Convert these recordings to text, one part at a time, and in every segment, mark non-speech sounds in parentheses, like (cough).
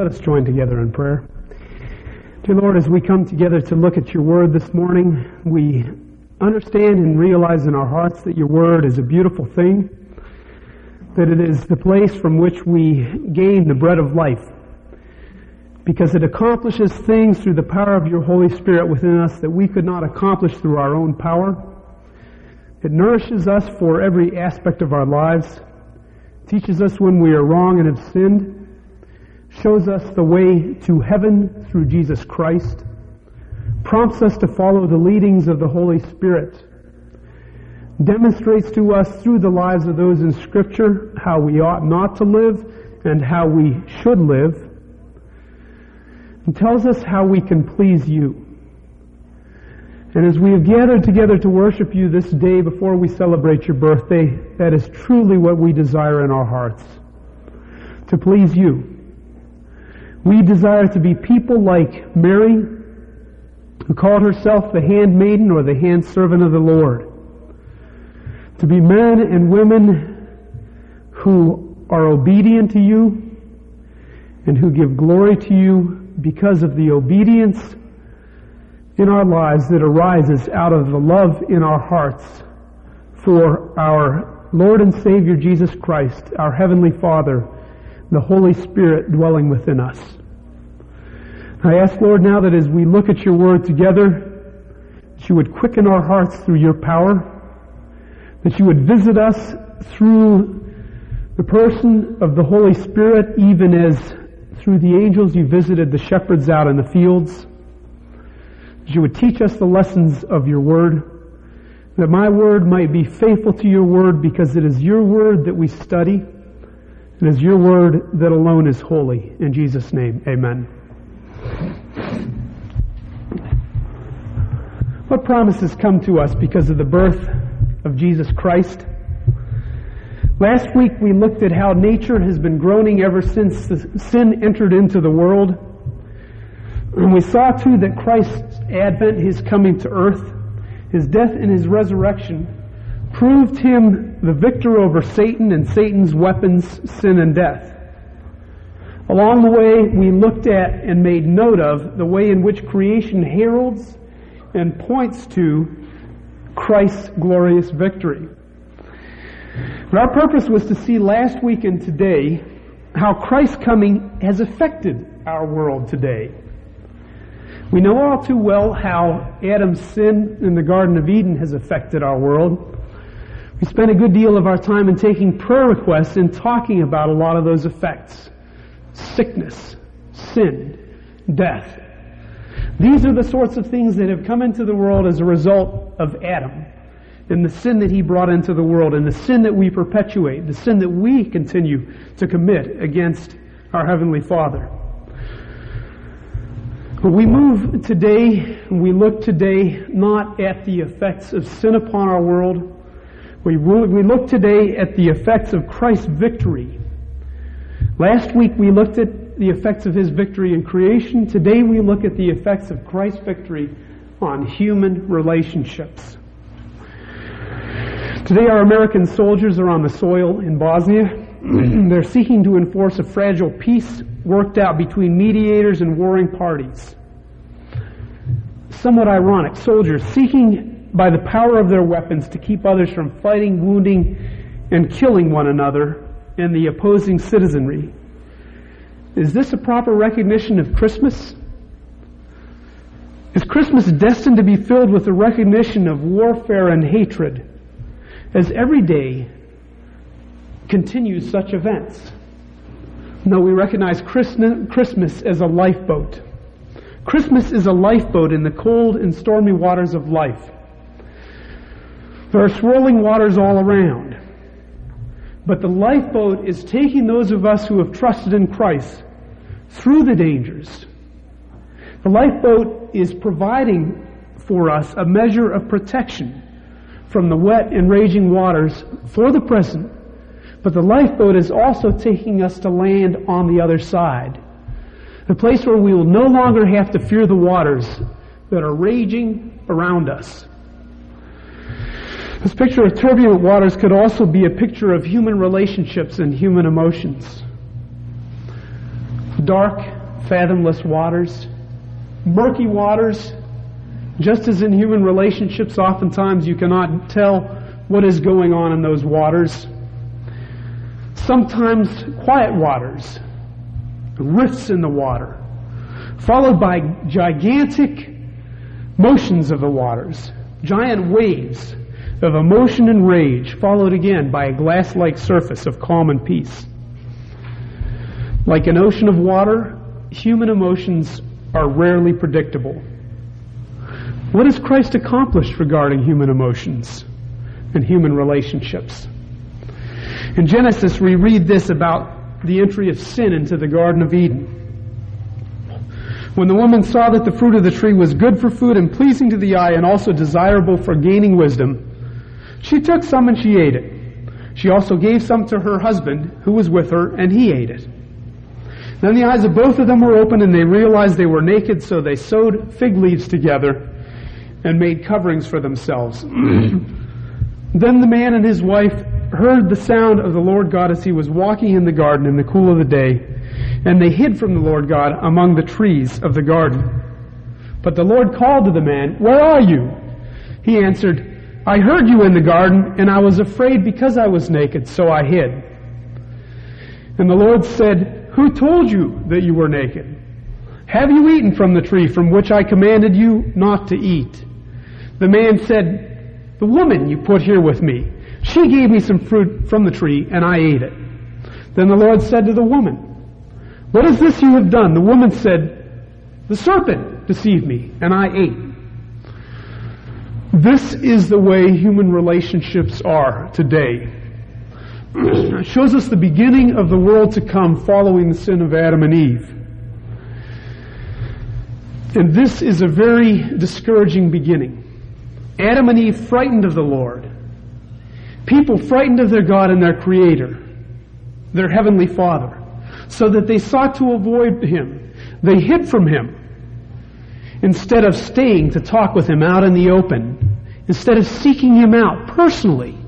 Let us join together in prayer. Dear Lord, as we come together to look at your word this morning, we understand and realize in our hearts that your word is a beautiful thing, that it is the place from which we gain the bread of life, because it accomplishes things through the power of your Holy Spirit within us that we could not accomplish through our own power. It nourishes us for every aspect of our lives, teaches us when we are wrong and have sinned, shows us the way to heaven through Jesus Christ, prompts us to follow the leadings of the Holy Spirit, demonstrates to us through the lives of those in Scripture how we ought not to live and how we should live, and tells us how we can please you. And as we have gathered together to worship you this day before we celebrate your birthday, that is truly what we desire in our hearts. To please you. We desire to be people like Mary, who called herself the handmaiden or the handservant of the Lord. To be men and women who are obedient to you and who give glory to you because of the obedience in our lives that arises out of the love in our hearts for our Lord and Savior Jesus Christ, our Heavenly Father, the Holy Spirit dwelling within us. I ask, Lord, now that as we look at your word together, that you would quicken our hearts through your power, that you would visit us through the person of the Holy Spirit, even as through the angels you visited the shepherds out in the fields that you would teach us the lessons of your word, that my word might be faithful to your word because it is your word that we study. It is your word that alone is holy. In Jesus' name, amen. What promises come to us because of the birth of Jesus Christ? Last week we looked at how nature has been groaning ever since sin entered into the world. And we saw too that Christ's advent, his coming to earth, his death and his resurrection, proved him the victor over Satan and Satan's weapons, sin and death. Along the way, we looked at and made note of the way in which creation heralds and points to Christ's glorious victory. But our purpose was to see last week and today how Christ's coming has affected our world today. We know all too well how Adam's sin in the Garden of Eden has affected our world. We spent a good deal of our time in taking prayer requests and talking about a lot of those effects. Sickness, sin, death. These are the sorts of things that have come into the world as a result of Adam and the sin that he brought into the world and the sin that we perpetuate, the sin that we continue to commit against our Heavenly Father. But we move today, we look today not at the effects of sin upon our world. We, we look today at the effects of Christ's victory. Last week we looked at the effects of his victory in creation. Today we look at the effects of Christ's victory on human relationships. Today our American soldiers are on the soil in Bosnia. (clears throat) They're seeking to enforce a fragile peace worked out between mediators and warring parties. Somewhat ironic, soldiers seeking by the power of their weapons to keep others from fighting, wounding, and killing one another and the opposing citizenry. Is this a proper recognition of Christmas? Is Christmas destined to be filled with the recognition of warfare and hatred as every day continues such events? No, we recognize Christmas as a lifeboat. Christmas is a lifeboat in the cold and stormy waters of life. There are swirling waters all around. But the lifeboat is taking those of us who have trusted in Christ through the dangers. The lifeboat is providing for us a measure of protection from the wet and raging waters for the present but the lifeboat is also taking us to land on the other side. The place where we will no longer have to fear the waters that are raging around us. This picture of turbulent waters could also be a picture of human relationships and human emotions. dark, fathomless waters, murky waters, just as in human relationships, oftentimes you cannot tell what is going on in those waters. Sometimes quiet waters, rifts in the water, followed by gigantic motions of the waters, giant waves of emotion and rage, followed again by a glass like surface of calm and peace. Like an ocean of water, human emotions are rarely predictable. What has Christ accomplished regarding human emotions and human relationships? In Genesis, we read this about the entry of sin into the Garden of Eden. When the woman saw that the fruit of the tree was good for food and pleasing to the eye and also desirable for gaining wisdom, she took some and she ate it. She also gave some to her husband who was with her and he ate it. Then the eyes of both of them were opened and they realized they were naked, so they sewed fig leaves together and made coverings for themselves. (clears throat) then the man and his wife heard the sound of the Lord God as he was walking in the garden in the cool of the day, and they hid from the Lord God among the trees of the garden. But the Lord called to the man, Where are you? He answered, I heard you in the garden, and I was afraid because I was naked, so I hid. And the Lord said, Who told you that you were naked? Have you eaten from the tree from which I commanded you not to eat? The man said, The woman you put here with me, she gave me some fruit from the tree, and I ate it. Then the Lord said to the woman, What is this you have done? The woman said, The serpent deceived me, and I ate. This is the way human relationships are today. it (clears throat) shows us the beginning of the world to come following the sin of Adam and Eve. And this is a very discouraging beginning. Adam and Eve frightened of the Lord. People frightened of their God and their Creator, their Heavenly Father, so that they sought to avoid Him. They hid from Him instead of staying to talk with Him out in the open, instead of seeking Him out personally.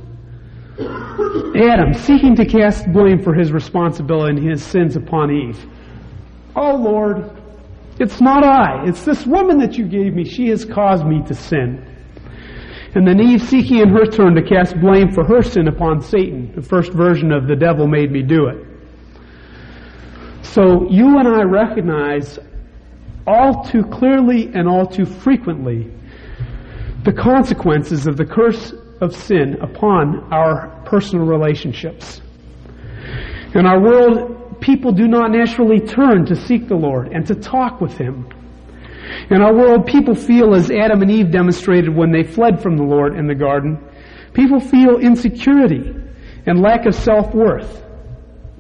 Adam seeking to cast blame for his responsibility and his sins upon Eve. Oh Lord, it's not I. It's this woman that you gave me. She has caused me to sin. And then Eve seeking in her turn to cast blame for her sin upon Satan. The first version of the devil made me do it. So you and I recognize all too clearly and all too frequently the consequences of the curse of sin upon our personal relationships. In our world, people do not naturally turn to seek the Lord and to talk with Him. In our world, people feel as Adam and Eve demonstrated when they fled from the Lord in the garden. People feel insecurity and lack of self-worth.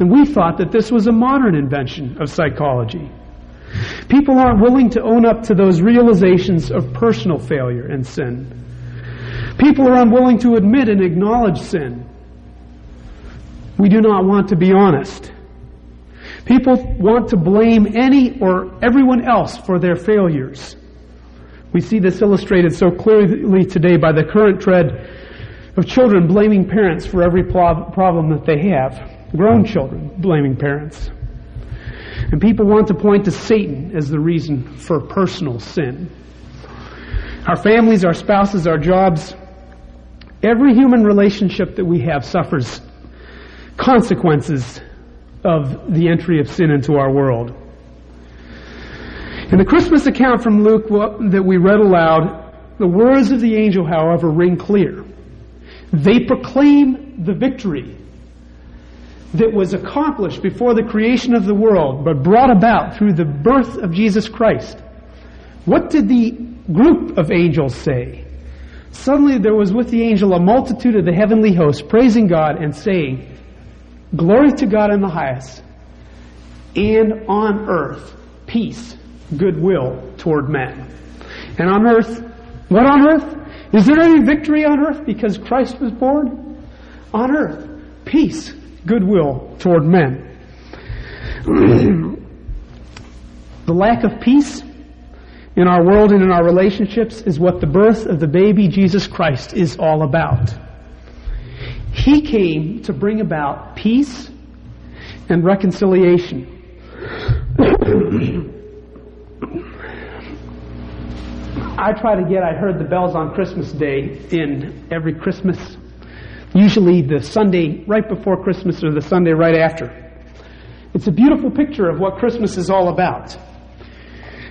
And we thought that this was a modern invention of psychology. People aren't willing to own up to those realizations of personal failure and sin. People are unwilling to admit and acknowledge sin. We do not want to be honest. People want to blame any or everyone else for their failures. We see this illustrated so clearly today by the current trend of children blaming parents for every problem that they have. Grown children blaming parents. And people want to point to Satan as the reason for personal sin. Our families, our spouses, our jobs, every human relationship that we have suffers consequences of the entry of sin into our world. In the Christmas account from Luke that we read aloud, the words of the angel, however, ring clear. They proclaim the victory that was accomplished before the creation of the world, but brought about through the birth of Jesus Christ. What did the group of angels say? Suddenly there was with the angel a multitude of the heavenly hosts praising God and saying, Glory to God in the highest, and on earth, peace, goodwill toward men. And on earth, what on earth? Is there any victory on earth because Christ was born? On earth, peace, goodwill toward men. (clears throat) the lack of peace in our world and in our relationships is what the birth of the baby Jesus Christ is all about. He came to bring about peace and reconciliation. (clears throat) I try to get, I heard the bells on Christmas Day in every Christmas, usually the Sunday right before Christmas or the Sunday right after. It's a beautiful picture of what Christmas is all about.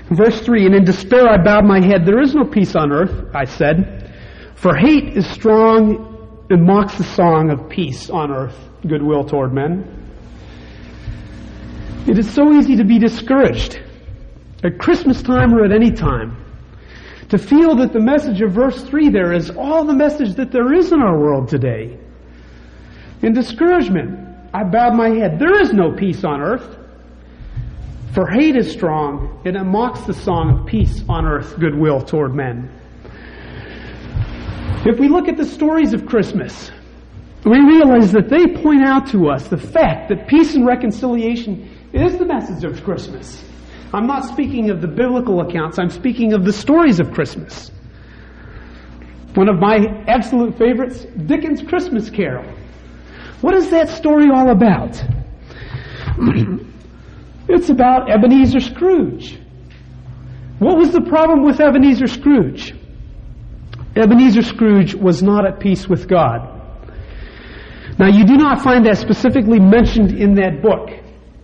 Verse 3 And in despair I bowed my head. There is no peace on earth, I said, for hate is strong and mocks the song of peace on earth, goodwill toward men. It is so easy to be discouraged at Christmas time or at any time. To feel that the message of verse 3 there is all the message that there is in our world today. In discouragement, I bowed my head. There is no peace on earth. For hate is strong, and it mocks the song of peace on earth, goodwill toward men. If we look at the stories of Christmas, we realize that they point out to us the fact that peace and reconciliation is the message of Christmas. I'm not speaking of the biblical accounts, I'm speaking of the stories of Christmas. One of my absolute favorites, Dickens' Christmas Carol. What is that story all about? (clears throat) it's about Ebenezer Scrooge. What was the problem with Ebenezer Scrooge? Ebenezer Scrooge was not at peace with God. Now, you do not find that specifically mentioned in that book,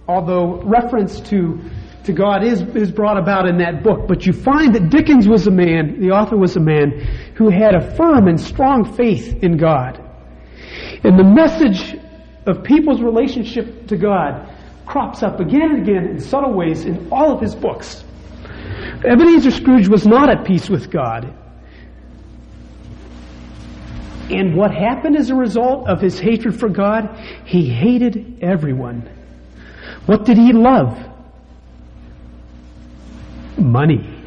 although reference to, to God is, is brought about in that book. But you find that Dickens was a man, the author was a man, who had a firm and strong faith in God. And the message of people's relationship to God crops up again and again in subtle ways in all of his books. Ebenezer Scrooge was not at peace with God. And what happened as a result of his hatred for God? He hated everyone. What did he love? Money.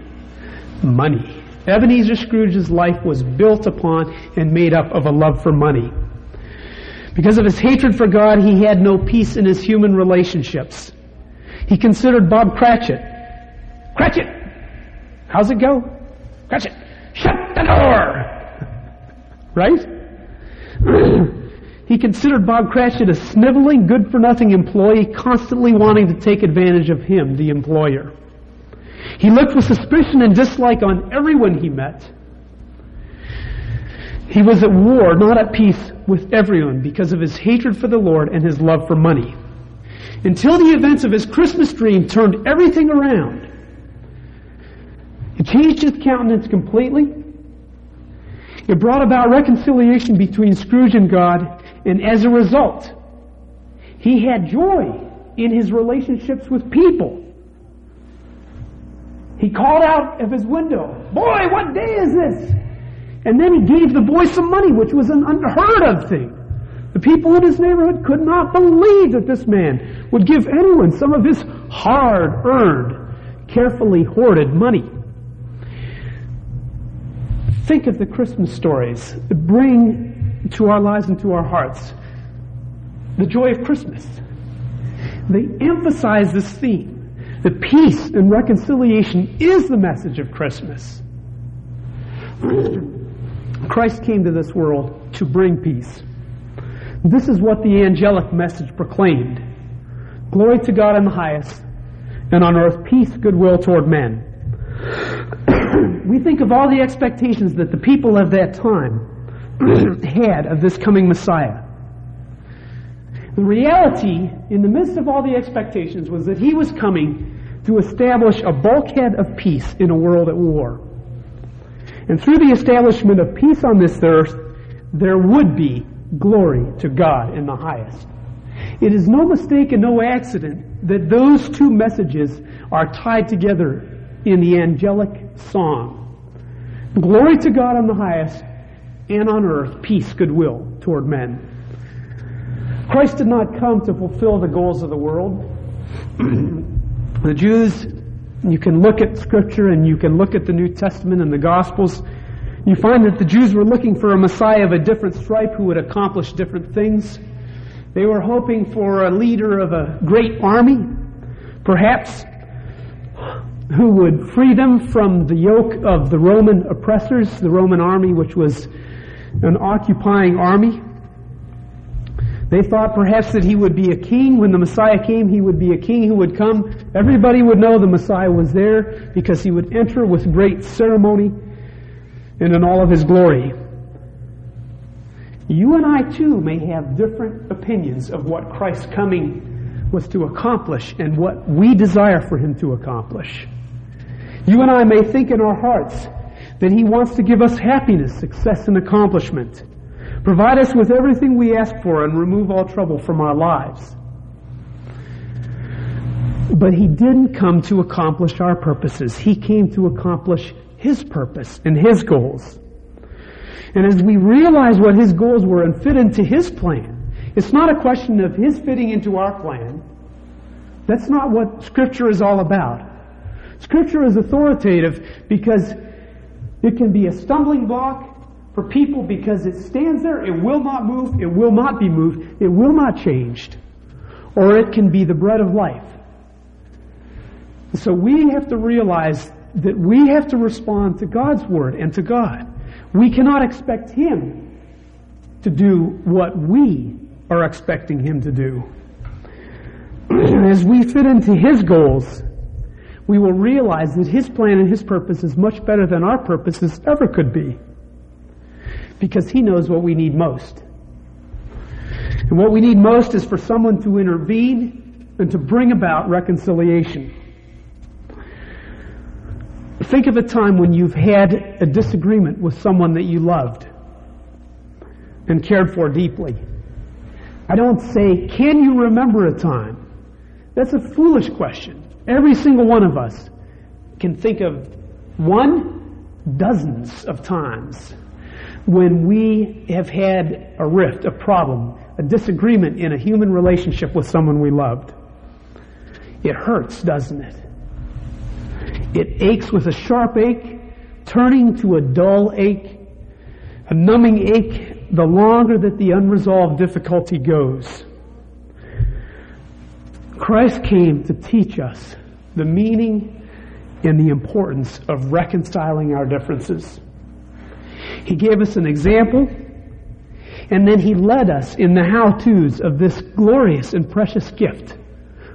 Money. Ebenezer Scrooge's life was built upon and made up of a love for money. Because of his hatred for God, he had no peace in his human relationships. He considered Bob Cratchit. Cratchit! How's it go? Cratchit! Shut the door! (laughs) Right? (clears throat) he considered Bob Cratchit a sniveling, good for nothing employee, constantly wanting to take advantage of him, the employer. He looked with suspicion and dislike on everyone he met. He was at war, not at peace with everyone because of his hatred for the Lord and his love for money. Until the events of his Christmas dream turned everything around. It changed his countenance completely. It brought about reconciliation between Scrooge and God, and as a result, he had joy in his relationships with people. He called out of his window, Boy, what day is this? And then he gave the boy some money, which was an unheard of thing. The people in his neighborhood could not believe that this man would give anyone some of his hard earned, carefully hoarded money. Think of the Christmas stories that bring to our lives and to our hearts the joy of Christmas. They emphasize this theme that peace and reconciliation is the message of Christmas. Christ came to this world to bring peace. This is what the angelic message proclaimed. Glory to God in the highest, and on earth peace, goodwill toward men. (clears throat) we think of all the expectations that the people of that time (clears throat) had of this coming Messiah. The reality, in the midst of all the expectations, was that he was coming to establish a bulkhead of peace in a world at war. And through the establishment of peace on this earth, there would be glory to God in the highest. It is no mistake and no accident that those two messages are tied together in the angelic song. Glory to God on the highest, and on earth, peace, goodwill toward men. Christ did not come to fulfill the goals of the world. (clears throat) the Jews you can look at Scripture and you can look at the New Testament and the Gospels. You find that the Jews were looking for a Messiah of a different stripe who would accomplish different things. They were hoping for a leader of a great army, perhaps, who would free them from the yoke of the Roman oppressors, the Roman army, which was an occupying army. They thought perhaps that he would be a king. When the Messiah came, he would be a king who would come. Everybody would know the Messiah was there because he would enter with great ceremony and in all of his glory. You and I too may have different opinions of what Christ's coming was to accomplish and what we desire for him to accomplish. You and I may think in our hearts that he wants to give us happiness, success, and accomplishment. Provide us with everything we ask for and remove all trouble from our lives. But he didn't come to accomplish our purposes. He came to accomplish his purpose and his goals. And as we realize what his goals were and fit into his plan, it's not a question of his fitting into our plan. That's not what Scripture is all about. Scripture is authoritative because it can be a stumbling block for people because it stands there, it will not move, it will not be moved, it will not change. Or it can be the bread of life. So we have to realize that we have to respond to God's Word and to God. We cannot expect Him to do what we are expecting Him to do. As we fit into His goals, we will realize that His plan and His purpose is much better than our purposes ever could be. Because He knows what we need most. And what we need most is for someone to intervene and to bring about reconciliation. Think of a time when you've had a disagreement with someone that you loved and cared for deeply. I don't say, can you remember a time? That's a foolish question. Every single one of us can think of one, dozens of times when we have had a rift, a problem, a disagreement in a human relationship with someone we loved. It hurts, doesn't it? It aches with a sharp ache, turning to a dull ache, a numbing ache the longer that the unresolved difficulty goes. Christ came to teach us the meaning and the importance of reconciling our differences. He gave us an example, and then he led us in the how-tos of this glorious and precious gift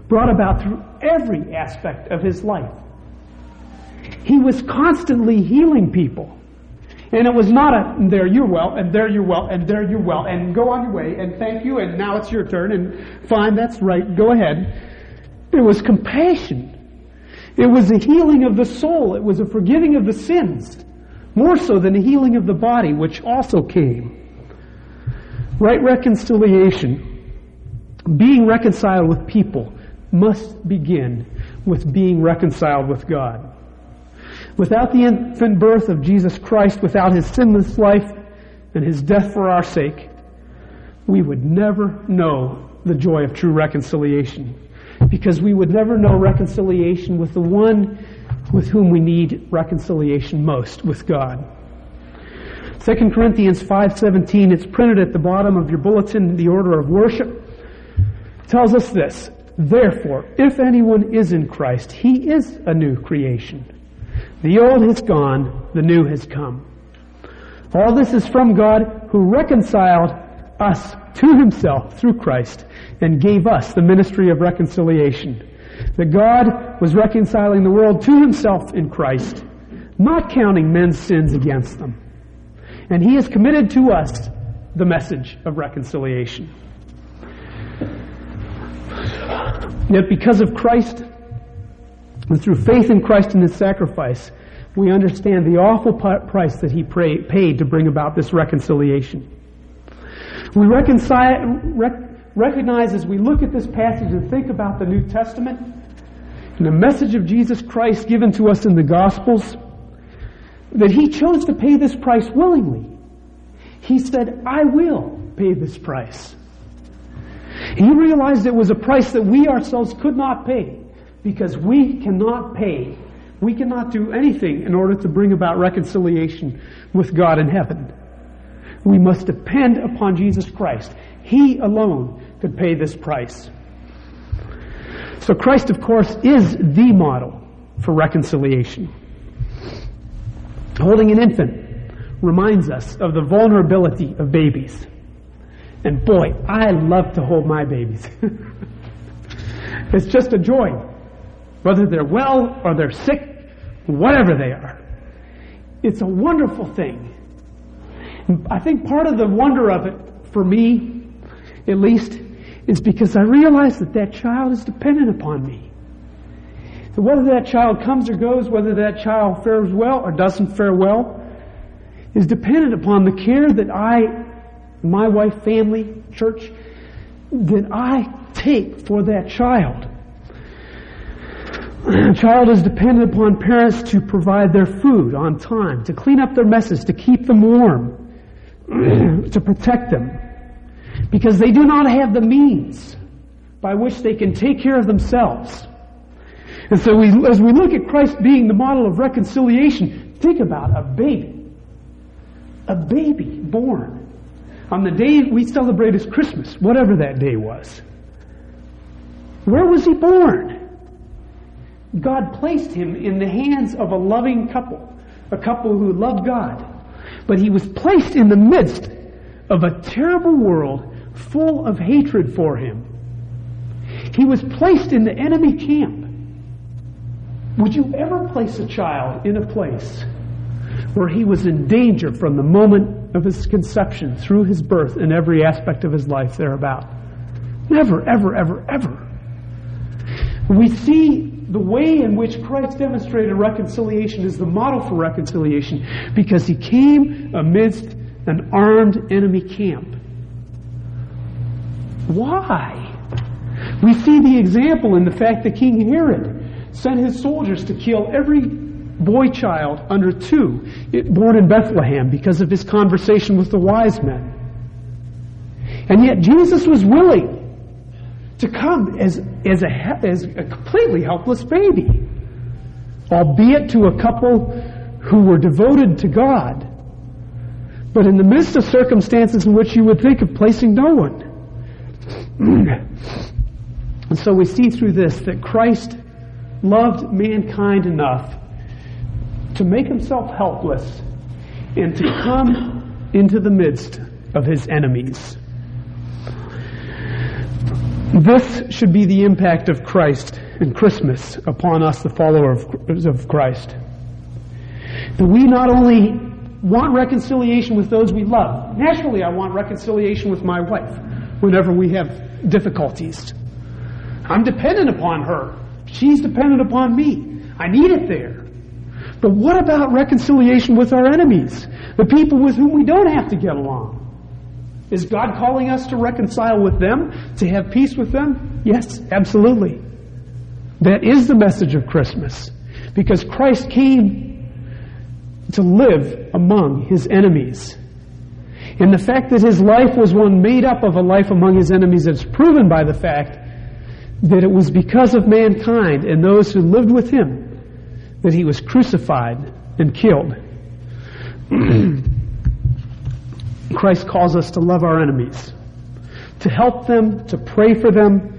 brought about through every aspect of his life. He was constantly healing people. And it was not a, there you're well, and there you're well, and there you're well, and go on your way, and thank you, and now it's your turn, and fine, that's right, go ahead. It was compassion. It was a healing of the soul. It was a forgiving of the sins. More so than the healing of the body, which also came. Right reconciliation, being reconciled with people, must begin with being reconciled with God. Without the infant birth of Jesus Christ, without his sinless life and his death for our sake, we would never know the joy of true reconciliation. Because we would never know reconciliation with the one with whom we need reconciliation most, with God. 2 Corinthians 5:17 it's printed at the bottom of your bulletin the order of worship tells us this therefore if anyone is in Christ he is a new creation the old has gone, the new has come. All this is from God who reconciled us to himself through Christ and gave us the ministry of reconciliation. That God was reconciling the world to himself in Christ, not counting men's sins against them. And he has committed to us the message of reconciliation. Yet because of Christ, and through faith in Christ and His sacrifice, we understand the awful price that He paid to bring about this reconciliation. We reconcile, rec- recognize as we look at this passage and think about the New Testament and the message of Jesus Christ given to us in the Gospels, that He chose to pay this price willingly. He said, I will pay this price. He realized it was a price that we ourselves could not pay because we cannot pay, we cannot do anything in order to bring about reconciliation with God in heaven. We must depend upon Jesus Christ. He alone could pay this price. So Christ, of course, is the model for reconciliation. Holding an infant reminds us of the vulnerability of babies. And boy, I love to hold my babies. (laughs) it's just a joy. Whether they're well or they're sick, whatever they are. It's a wonderful thing. I think part of the wonder of it, for me, at least, is because I realize that that child is dependent upon me. So whether that child comes or goes, whether that child fares well or doesn't fare well, is dependent upon the care that I, my wife, family, church, that I take for that child. A child is dependent upon parents to provide their food on time, to clean up their messes, to keep them warm, (clears throat) to protect them. Because they do not have the means by which they can take care of themselves. And so we, as we look at Christ being the model of reconciliation, think about a baby. A baby born on the day we celebrate as Christmas, whatever that day was. Where was he born? God placed him in the hands of a loving couple, a couple who loved God. But he was placed in the midst of a terrible world full of hatred for him. He was placed in the enemy camp. Would you ever place a child in a place where he was in danger from the moment of his conception through his birth and every aspect of his life thereabout? Never, ever, ever, ever. We see the way in which Christ demonstrated reconciliation is the model for reconciliation because he came amidst an armed enemy camp. Why? We see the example in the fact that King Herod sent his soldiers to kill every boy child under two born in Bethlehem because of his conversation with the wise men. And yet Jesus was willing to come as, as, a, as a completely helpless baby, albeit to a couple who were devoted to God, but in the midst of circumstances in which you would think of placing no one. (clears throat) and so we see through this that Christ loved mankind enough to make himself helpless and to come into the midst of his enemies. This should be the impact of Christ and Christmas upon us, the followers of Christ. That we not only want reconciliation with those we love. Naturally, I want reconciliation with my wife whenever we have difficulties. I'm dependent upon her. She's dependent upon me. I need it there. But what about reconciliation with our enemies? The people with whom we don't have to get along? Is God calling us to reconcile with them, to have peace with them? Yes, absolutely. That is the message of Christmas. Because Christ came to live among his enemies. And the fact that his life was one made up of a life among his enemies is proven by the fact that it was because of mankind and those who lived with him that he was crucified and killed. (clears throat) Christ calls us to love our enemies, to help them, to pray for them.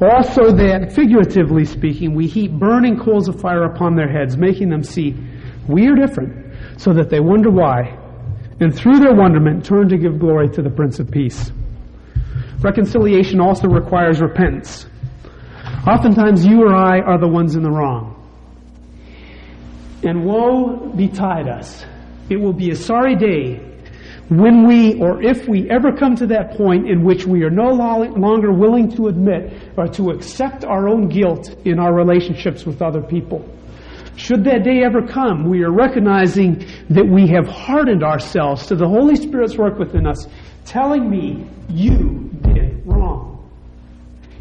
Also, that figuratively speaking, we heap burning coals of fire upon their heads, making them see we are different, so that they wonder why, and through their wonderment turn to give glory to the Prince of Peace. Reconciliation also requires repentance. Oftentimes, you or I are the ones in the wrong. And woe betide us. It will be a sorry day when we, or if we ever come to that point in which we are no longer willing to admit or to accept our own guilt in our relationships with other people. Should that day ever come, we are recognizing that we have hardened ourselves to the Holy Spirit's work within us, telling me, you did wrong.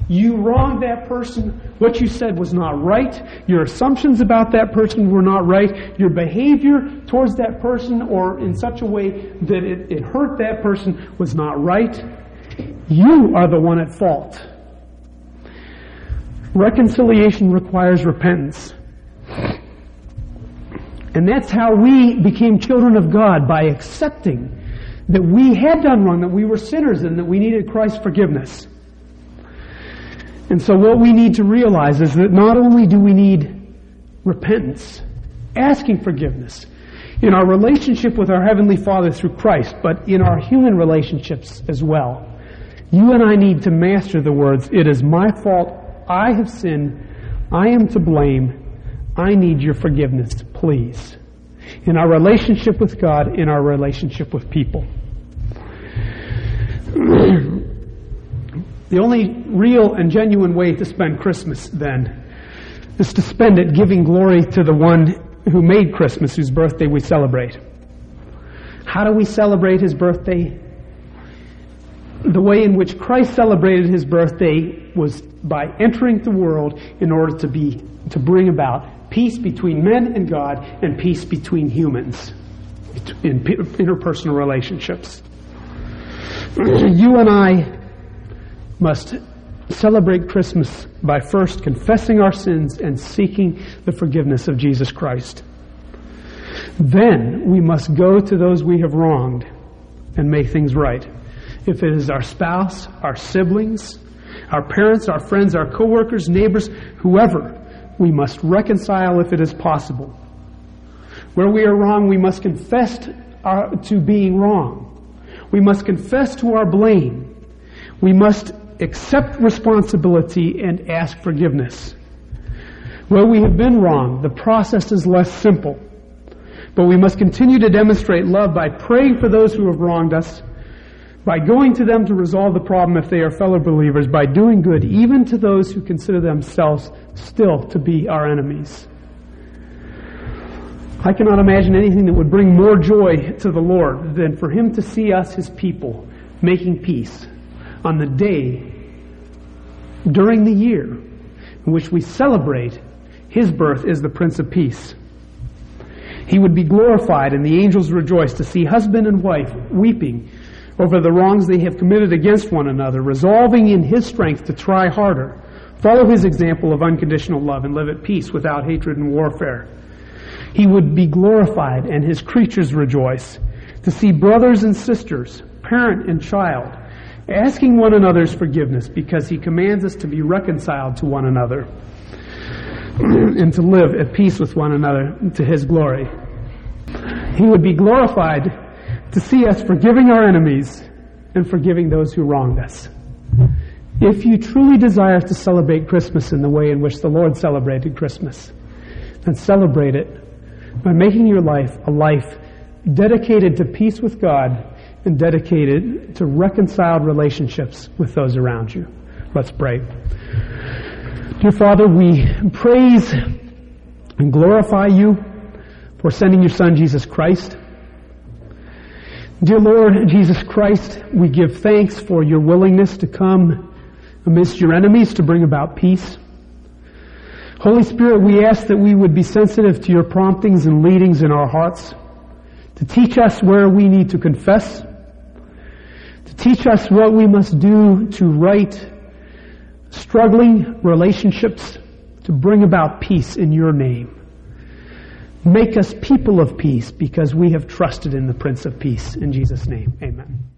You wronged that person. What you said was not right. Your assumptions about that person were not right. Your behavior towards that person or in such a way that it, it hurt that person was not right. You are the one at fault. Reconciliation requires repentance. And that's how we became children of God by accepting that we had done wrong, that we were sinners, and that we needed Christ's forgiveness. And so what we need to realize is that not only do we need repentance, asking forgiveness, in our relationship with our Heavenly Father through Christ, but in our human relationships as well. You and I need to master the words, It is my fault. I have sinned. I am to blame. I need your forgiveness, please. In our relationship with God, in our relationship with people. (clears throat) the only real and genuine way to spend Christmas, then, is to spend it giving glory to the one who made Christmas, whose birthday we celebrate. How do we celebrate his birthday? The way in which Christ celebrated his birthday was by entering the world in order to be to bring about peace between men and God and peace between humans in interpersonal relationships. (clears throat) you and I must celebrate Christmas by first confessing our sins and seeking the forgiveness of Jesus Christ. Then we must go to those we have wronged and make things right. If it is our spouse, our siblings, our parents, our friends, our coworkers, neighbors, whoever, we must reconcile if it is possible. Where we are wrong, we must confess our, uh, to being wrong. We must confess to our blame. We must accept responsibility and ask forgiveness. Where we have been wrong, the process is less simple. But we must continue to demonstrate love by praying for those who have wronged us, by going to them to resolve the problem if they are fellow believers, by doing good even to those who consider themselves still to be our enemies. I cannot imagine anything that would bring more joy to the Lord than for Him to see us, His people, making peace on the day during the year in which we celebrate His birth as the Prince of Peace. He would be glorified and the angels rejoice to see husband and wife weeping over the wrongs they have committed against one another, resolving in His strength to try harder, follow His example of unconditional love, and live at peace without hatred and warfare. He would be glorified and His creatures rejoice to see brothers and sisters, parent and child, asking one another's forgiveness because He commands us to be reconciled to one another (clears throat) and to live at peace with one another to His glory. He would be glorified to see us forgiving our enemies and forgiving those who wronged us. If you truly desire to celebrate Christmas in the way in which the Lord celebrated Christmas, then celebrate it by making your life a life dedicated to peace with God and dedicated to reconciled relationships with those around you. Let's pray. Dear Father, we praise and glorify you for sending your Son, Jesus Christ Dear Lord Jesus Christ, we give thanks for your willingness to come amidst your enemies to bring about peace. Holy Spirit, we ask that we would be sensitive to your promptings and leadings in our hearts, to teach us where we need to confess, teach us what we must do to right struggling relationships, to bring about peace in your name. Make us people of peace because we have trusted in the Prince of Peace. In Jesus' name, amen.